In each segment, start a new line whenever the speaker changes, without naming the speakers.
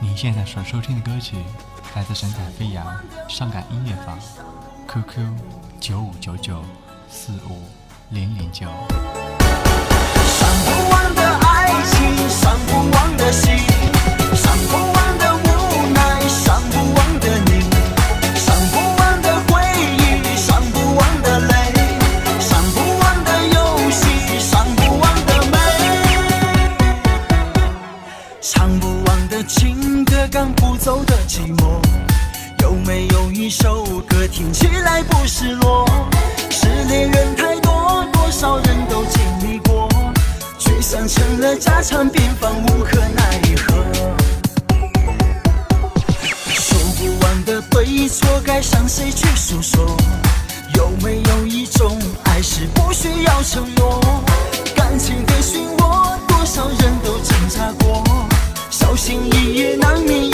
你现在所收听的歌曲来自神采飞扬伤感音乐坊，QQ 九五九九四五零零九。
走的寂寞。有没有一首歌听起来不失落？失恋人太多，多少人都经历过，沮丧成了家常便饭，无可奈何。说不完的对错，该向谁去诉说？有没有一种爱是不需要承诺？感情的漩涡，多少人都挣扎过，小心翼翼难免。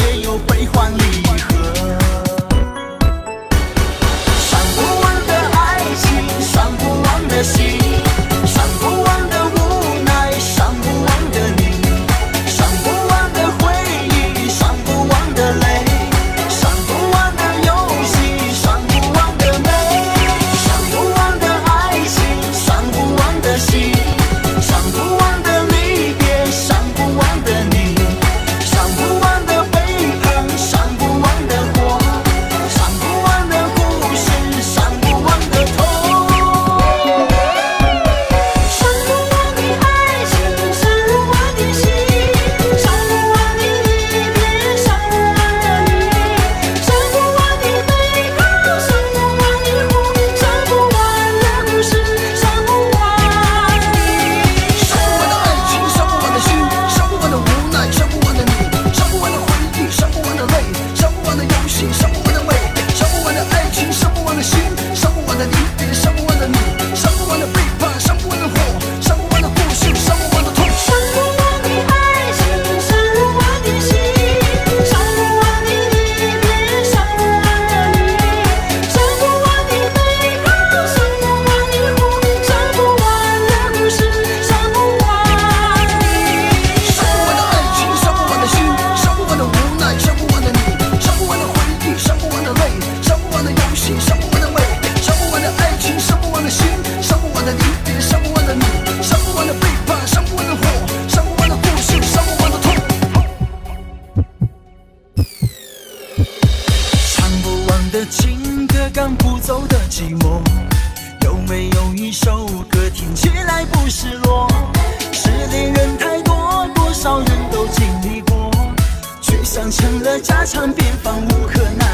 忘的背叛，伤不完的火，伤不完的故事，伤不完的痛。唱不完的情歌，赶不走的寂寞。有没有一首歌听起来不失落？是恋人太多，多少人都经历过，却伤成了家常便饭，无可奈。